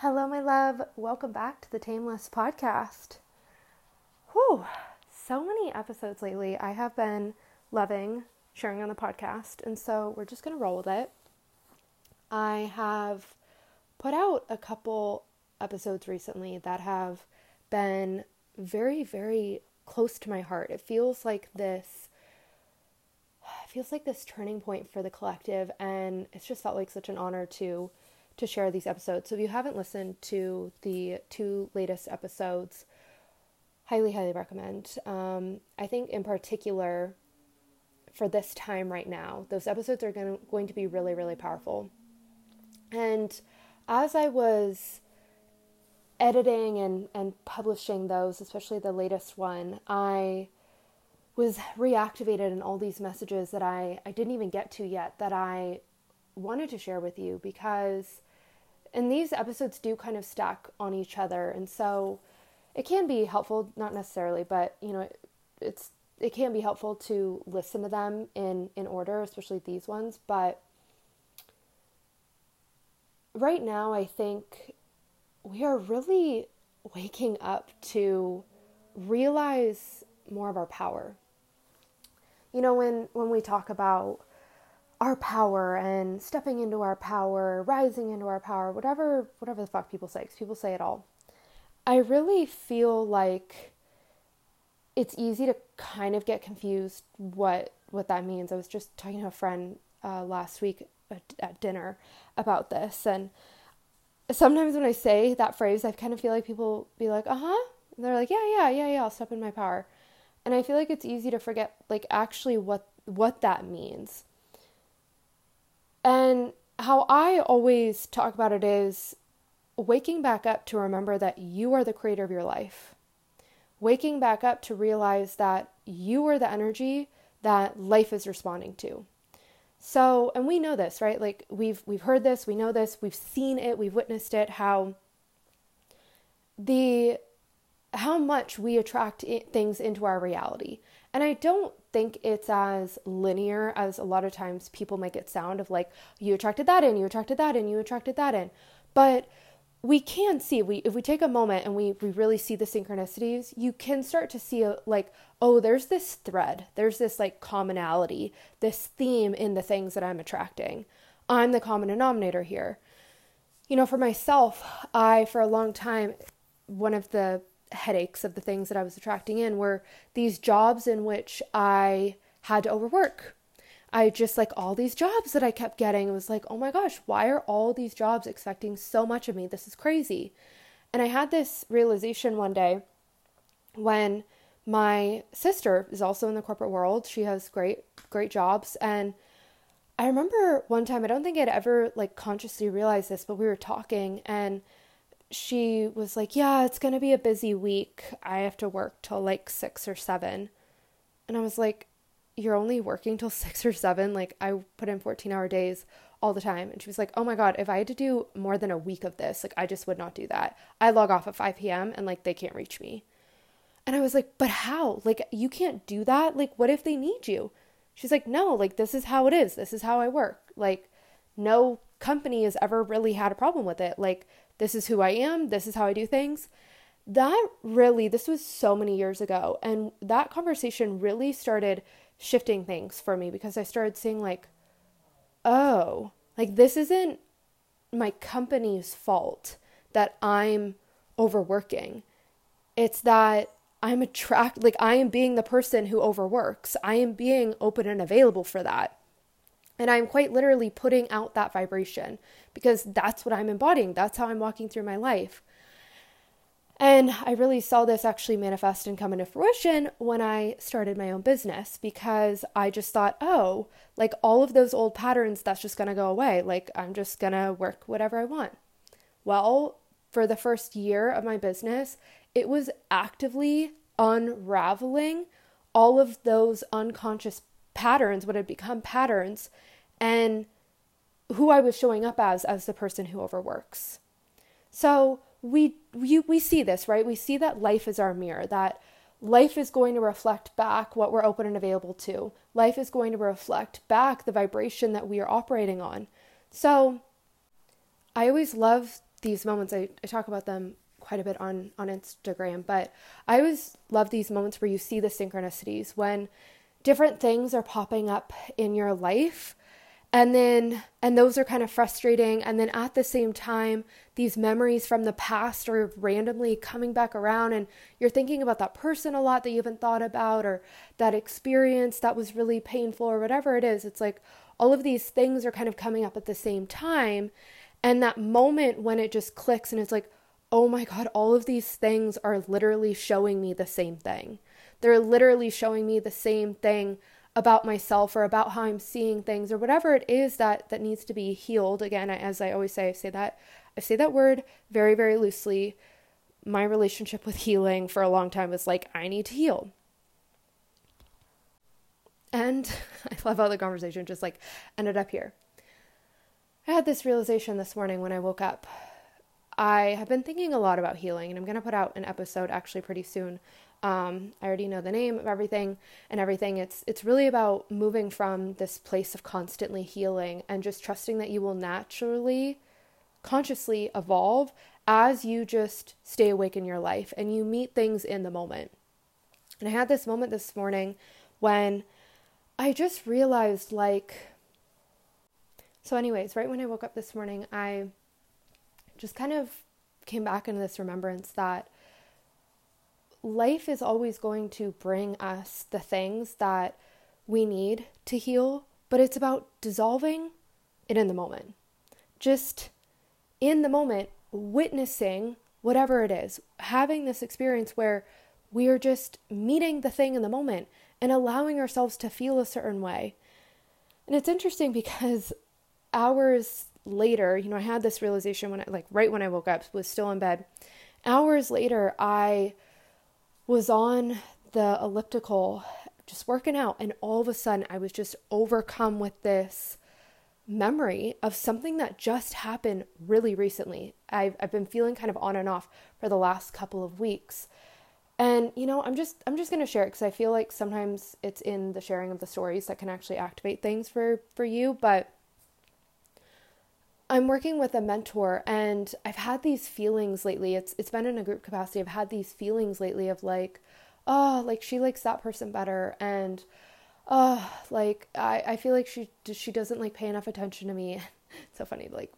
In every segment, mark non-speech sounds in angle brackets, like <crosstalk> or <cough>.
Hello, my love. Welcome back to the Tameless podcast. Whew, so many episodes lately. I have been loving sharing on the podcast, and so we're just going to roll with it. I have put out a couple episodes recently that have been very, very close to my heart. It feels like this it feels like this turning point for the collective and it's just felt like such an honor to to share these episodes. So if you haven't listened to the two latest episodes, highly highly recommend. Um, I think in particular for this time right now, those episodes are going to, going to be really really powerful. And as I was editing and, and publishing those, especially the latest one, I was reactivated in all these messages that I, I didn't even get to yet that I wanted to share with you because and these episodes do kind of stack on each other and so it can be helpful not necessarily but you know it, it's it can be helpful to listen to them in in order especially these ones but right now i think we are really waking up to realize more of our power. You know, when, when we talk about our power and stepping into our power, rising into our power, whatever whatever the fuck people say, because people say it all. I really feel like it's easy to kind of get confused what what that means. I was just talking to a friend uh, last week at, at dinner about this, and sometimes when I say that phrase, I kind of feel like people be like, uh huh. They're like, yeah, yeah, yeah, yeah, I'll step in my power. And I feel like it's easy to forget, like, actually what, what that means. And how I always talk about it is waking back up to remember that you are the creator of your life. Waking back up to realize that you are the energy that life is responding to. So, and we know this, right? Like we've we've heard this, we know this, we've seen it, we've witnessed it how the how much we attract things into our reality. And I don't think it's as linear as a lot of times people make it sound of like you attracted that in, you attracted that in, you attracted that in. But we can see we if we take a moment and we we really see the synchronicities you can start to see a, like oh there's this thread there's this like commonality this theme in the things that i'm attracting i'm the common denominator here you know for myself i for a long time one of the headaches of the things that i was attracting in were these jobs in which i had to overwork I just like all these jobs that I kept getting. It was like, oh my gosh, why are all these jobs expecting so much of me? This is crazy. And I had this realization one day when my sister is also in the corporate world. She has great, great jobs. And I remember one time, I don't think I'd ever like consciously realized this, but we were talking and she was like, Yeah, it's going to be a busy week. I have to work till like six or seven. And I was like, you're only working till <laughs> six or seven. Like I put in 14 hour days all the time. And she was like, oh my God, if I had to do more than a week of this, like I just would not do that. I log off at 5 p.m. and like they can't reach me. And I was like, but how? Like you can't do that. Like what if they need you? She's like, no, like this is how it is. This is how I work. Like no company has ever really had a problem with it. Like this is who I am. This is how I do things. That really, this was so many years ago. And that conversation really started shifting things for me because I started seeing like, oh, like this isn't my company's fault that I'm overworking. It's that I'm attract like I am being the person who overworks. I am being open and available for that. And I'm quite literally putting out that vibration because that's what I'm embodying. That's how I'm walking through my life. And I really saw this actually manifest and come into fruition when I started my own business because I just thought, oh, like all of those old patterns, that's just to go away. Like I'm just to work whatever I want. Well, for the first year of my business, it was actively unraveling all of those unconscious patterns, what had become patterns, and who I was showing up as, as the person who overworks. So, we, we we see this, right? We see that life is our mirror, that life is going to reflect back what we're open and available to. Life is going to reflect back the vibration that we are operating on. So I always love these moments. I, I talk about them quite a bit on on Instagram, but I always love these moments where you see the synchronicities when different things are popping up in your life. And then and those are kind of frustrating. And then at the same time these memories from the past are randomly coming back around and you're thinking about that person a lot that you haven't thought about or that experience that was really painful or whatever it is. It's like all of these things are kind of coming up at the same time. And that moment when it just clicks and it's like oh my god all of these things are literally showing me the same thing they're literally showing me the same thing about myself or about how I'm seeing things or whatever it is that that needs to be healed. Again, as I always say, I say that I say that word very very loosely. My relationship with healing for a long time was like I need to heal. And <laughs> I love how the conversation just like ended up here. I had this realization this morning when I woke up. I have been thinking a lot about healing, and I'm going to put out an episode actually pretty soon um, I already know the name of everything and everything. It's it's really about moving from this place of constantly healing and just trusting that you will naturally, consciously evolve as you just stay awake in your life and you meet things in the moment. And I had this moment this morning when I just realized like so anyways, right when I woke up this morning, I just kind of came back into this remembrance that life is always going to bring us the things that we need to heal, but it's about dissolving it in the moment. Just in the moment, witnessing whatever it is, having this experience where we are just meeting the thing in the moment and allowing ourselves to feel a certain way. And it's interesting because hours later, you know, I had this realization when I, like, right when I woke up, was still in bed. Hours later, I was on the elliptical just working out and all of a sudden I was just overcome with this memory of something that just happened really recently. I've I've been feeling kind of on and off for the last couple of weeks. And you know, I'm just I'm just going to share it cuz I feel like sometimes it's in the sharing of the stories that can actually activate things for for you, but I'm working with a mentor and I've had these feelings lately. It's it's been in a group capacity. I've had these feelings lately of like, oh, like she likes that person better and oh, like I, I feel like she she doesn't like pay enough attention to me. <laughs> so funny to like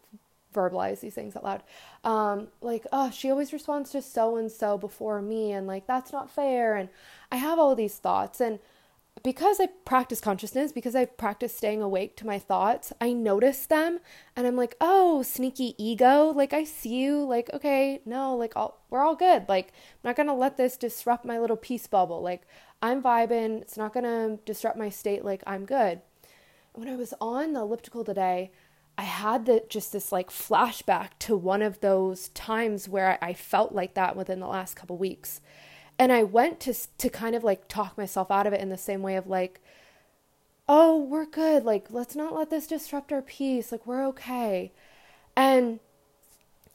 verbalize these things out loud. Um, like, oh, she always responds to so and so before me and like that's not fair and I have all these thoughts and because I practice consciousness, because I practice staying awake to my thoughts, I notice them and I'm like, oh, sneaky ego. Like, I see you. Like, okay, no, like, all, we're all good. Like, I'm not going to let this disrupt my little peace bubble. Like, I'm vibing. It's not going to disrupt my state. Like, I'm good. When I was on the elliptical today, I had the, just this like flashback to one of those times where I felt like that within the last couple weeks and I went to to kind of like talk myself out of it in the same way of like oh we're good. Like let's not let this disrupt our peace. Like we're okay. And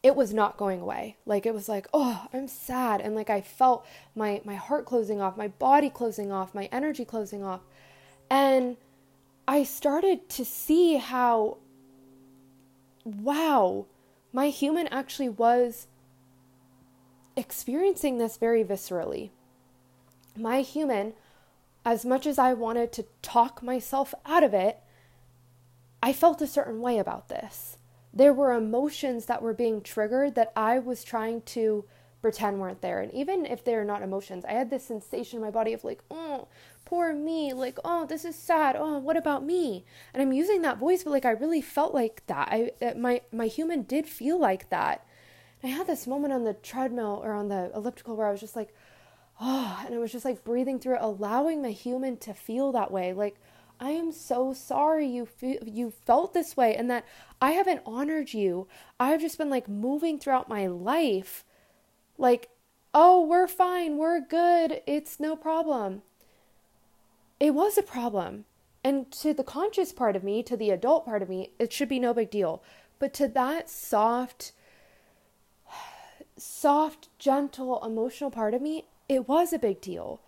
it was not going away. Like it was like oh i'm sad. And like i felt my my heart closing off my body closing off my energy closing off. And i started to see how wow my human actually was experiencing this very viscerally. My human, as much as I wanted to talk myself out of it, I felt a certain way about this. There were emotions that were being triggered that I was trying to pretend weren't there. And even if they're not emotions, I had this sensation in my body of like, oh, poor me. Like, oh, this is sad. Oh, what about me? And I'm using that voice, but like I really felt like that. I uh, my my human did feel like that. I had this moment on the treadmill or on the elliptical where I was just like, oh, and I was just like breathing through it, allowing the human to feel that way. Like, I am so sorry you feel, you felt this way and that I haven't honored you. I've just been like moving throughout my life like, "Oh, we're fine. We're good. It's no problem." It was a problem. And to the conscious part of me, to the adult part of me, it should be no big deal. But to that soft soft, gentle, emotional part of me, it was a big deal.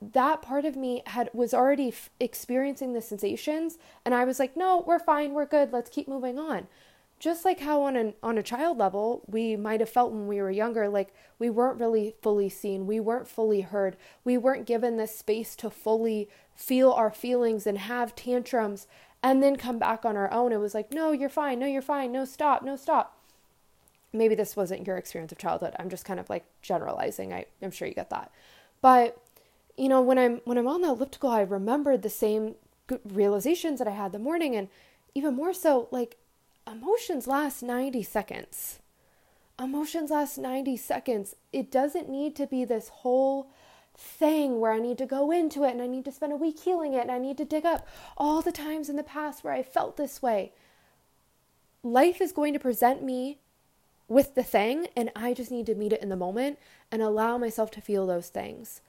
That part of me had was already f- experiencing the sensations and I was like, "No, we're fine. We're good. Let's keep moving on." just like how on an on a child level we might have felt when we were younger like we weren't really fully seen we weren't fully heard we weren't given the space to fully feel our feelings and have tantrums and then come back on our own it was like no you're fine no you're fine no stop no stop maybe this wasn't your experience of childhood i'm just kind of like generalizing I, i'm sure you get that but you know when i'm when i'm on the elliptical i remembered the same realizations that i had the morning and even more so like emotions last 90 seconds. Emotions last 90 seconds. It doesn't need to be this whole thing where I need to go into it and I need to spend a week healing it and I need to dig up all the times in the past where I felt this way. Life is going to present me with the thing and I just need to meet it in the moment and allow myself to feel those things.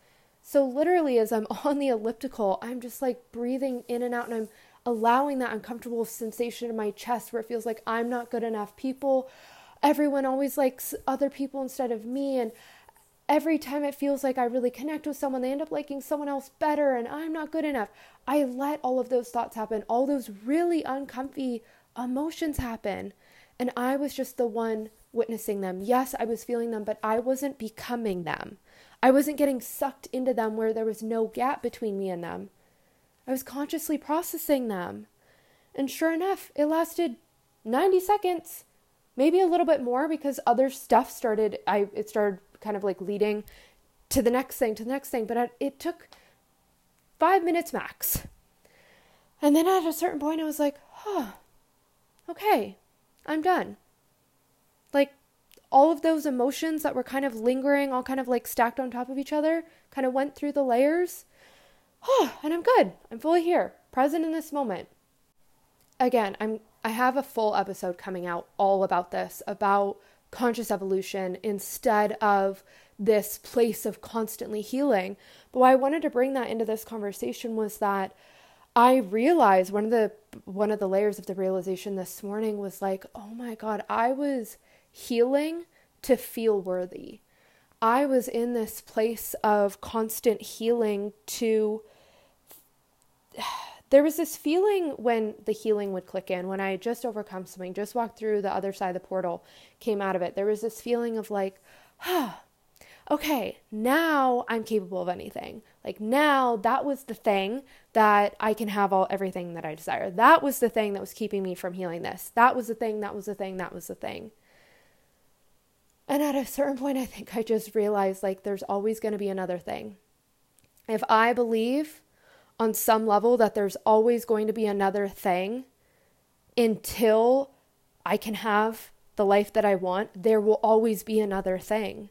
So, literally, as I'm <laughs> on the elliptical, I'm just like breathing in and out and I'm allowing that uncomfortable sensation in my chest where it feels like I'm not good enough. People, everyone always likes other people instead of me. And every time it feels like I really connect with someone, they end up liking someone else better and I'm not good enough. I let all of those thoughts happen, all those really uncomfy emotions happen. And I was just the one witnessing them. Yes, I was feeling them, but I wasn't becoming them. I wasn't getting sucked into them where there was no gap between me and them. I was consciously processing them. And sure enough, it lasted 90 seconds, maybe a little bit more because other stuff started I it started kind of like leading to the next thing, to the next thing, but it took 5 minutes max. And then at a certain point I was like, "Huh. Okay. I'm done." Like all of those emotions that were kind of lingering, all kind of like stacked on top of each other, kind of went through the layers oh, <sighs> and I'm good. I'm fully here, present in this moment. Again, I'm I have a full episode coming out all about this, about conscious evolution instead of this place of constantly healing. But why I wanted to bring that into this conversation was that I realized one of the one of the layers of the realization this morning was like, oh my god, I was healing to feel worthy. I was in this place of constant healing to <sighs> there was this feeling when the healing would click in, when I just overcome something, just walked through the other side of the portal, came out of it. There was this feeling of like, <sighs> ah, okay, now I'm capable of anything. Like now that was the thing that I can have all everything that I desire. That was the thing that was keeping me from healing this. That was the thing, that was the thing, that was the thing. And at a certain point I think I just realized like there's always going to be another thing. If I believe on some level that there's always going to be another thing until I can have the life that I want, there will always be another thing.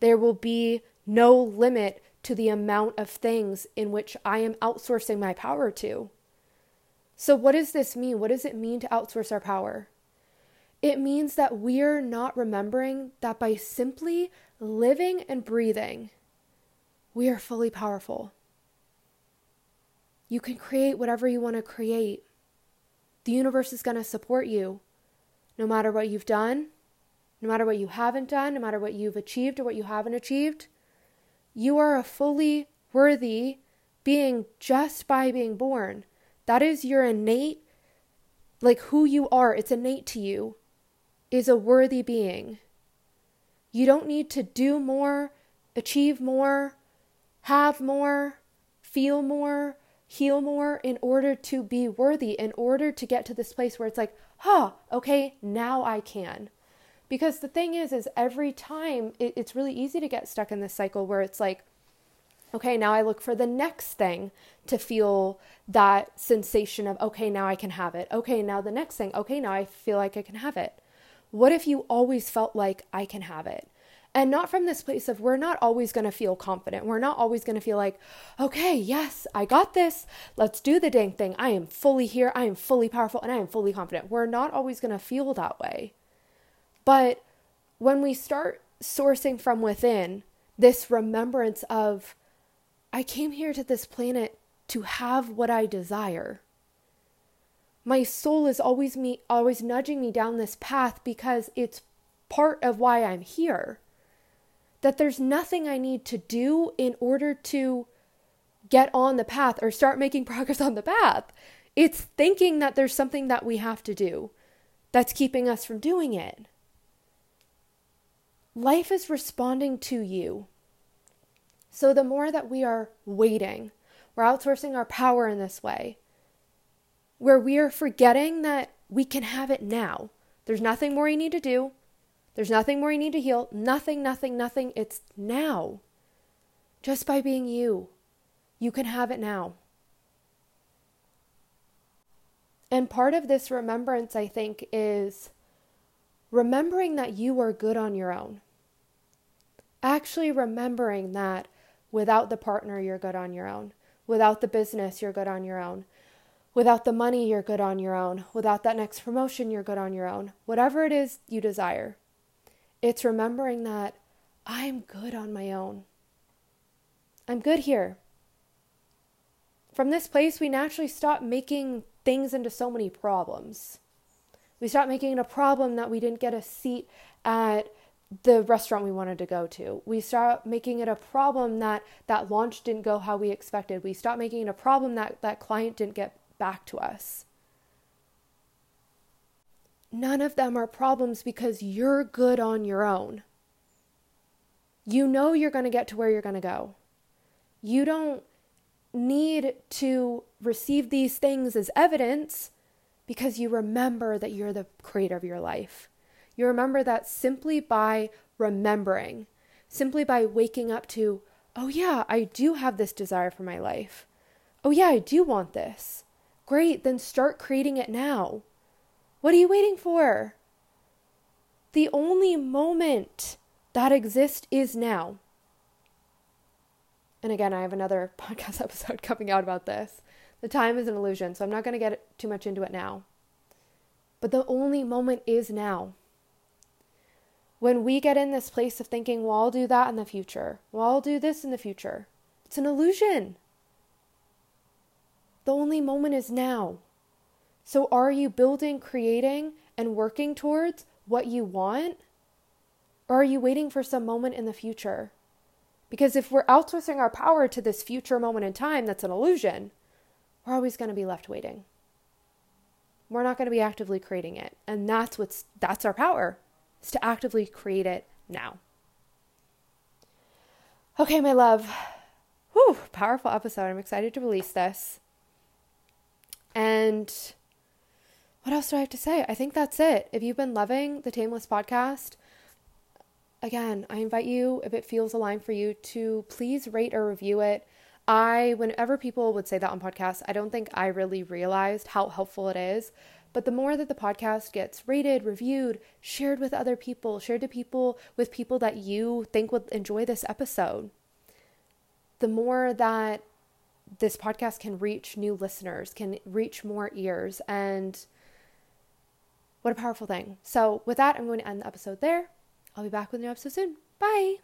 There will be no limit to the amount of things in which I am outsourcing my power to. So, what does this mean? What does it mean to outsource our power? It means that we're not remembering that by simply living and breathing, we are fully powerful. You can create whatever you want to create. The universe is going to support you no matter what you've done, no matter what you haven't done, no matter what you've achieved or what you haven't achieved. You are a fully worthy being just by being born. That is your innate, like who you are, it's innate to you, is a worthy being. You don't need to do more, achieve more, have more, feel more, heal more in order to be worthy, in order to get to this place where it's like, huh, okay, now I can. Because the thing is, is every time it, it's really easy to get stuck in this cycle where it's like, okay, now I look for the next thing to feel that sensation of, okay, now I can have it. Okay, now the next thing, okay, now I feel like I can have it. What if you always felt like I can have it? And not from this place of we're not always going to feel confident. We're not always going to feel like, okay, yes, I got this. Let's do the dang thing. I am fully here. I am fully powerful and I am fully confident. We're not always going to feel that way. But when we start sourcing from within this remembrance of, I came here to this planet to have what I desire. My soul is always me always nudging me down this path because it's part of why I'm here that there's nothing I need to do in order to get on the path or start making <laughs> progress on the path. It's thinking that there's something that we have to do, that's keeping us from doing it. Life is responding to you. So the more that we are waiting, we're outsourcing our power in this way, where we are forgetting that we can have it now. There's nothing more you need to do. There's nothing more you need to heal. Nothing, nothing, nothing. It's now. Just by being you, you can have it now. And part of this remembrance, I think, is remembering that you are good on your own. Actually, remembering that without the partner, you're good on your own. Without the business, you're good on your own. Without the money, you're good on your own. Without that next promotion, you're good on your own. Whatever it is you desire, it's remembering that I'm good on my own. I'm good here. From this place, we naturally stop making things into so many problems. We stop making it a problem that we didn't get a seat at the restaurant we wanted to go to. We start making it a problem that that launch didn't go how we expected. We stop making it a problem that that client didn't get back to us. None of them are problems because you're good on your own. You know you're going to get to where you're going to go. You don't need to receive these things as evidence because you remember that you're the creator of your life. You remember that simply by remembering, simply by waking up to, oh, yeah, I do have this desire for my life. Oh, yeah, I do want this. Great, then start creating it now. What are you waiting for? The only moment that exists is now. And again, I have another <laughs> podcast episode coming out about this. The time is an illusion, so I'm not going to get too much into it now. But the only moment is now when we get in this place of thinking, well, I'll do that in the future, well, I'll do this in the future, it's an illusion. The only moment is now. So, are you building, creating, and working towards what you want? Or are you waiting for some moment in the future? Because if we're outsourcing our power to this future moment in time that's an illusion, we're always going to be left waiting. We're not going to be actively creating it. And that's what's that's our power is to actively create it now. Okay, my love. Whew, powerful episode. I'm excited to release this. And what else do I have to say? I think that's it. If you've been loving the Tameless podcast, again, I invite you, if it feels aligned for you, to please rate or review it. I, whenever people would say that on podcasts, I don't think I really realized how helpful it is. But the more that the podcast gets rated, reviewed, shared with other people, shared to people with people that you think would enjoy this episode, the more that this podcast can reach new listeners, can reach more ears. And what a powerful thing. So, with that, I'm going to end the episode there. I'll be back with a new episode soon. Bye.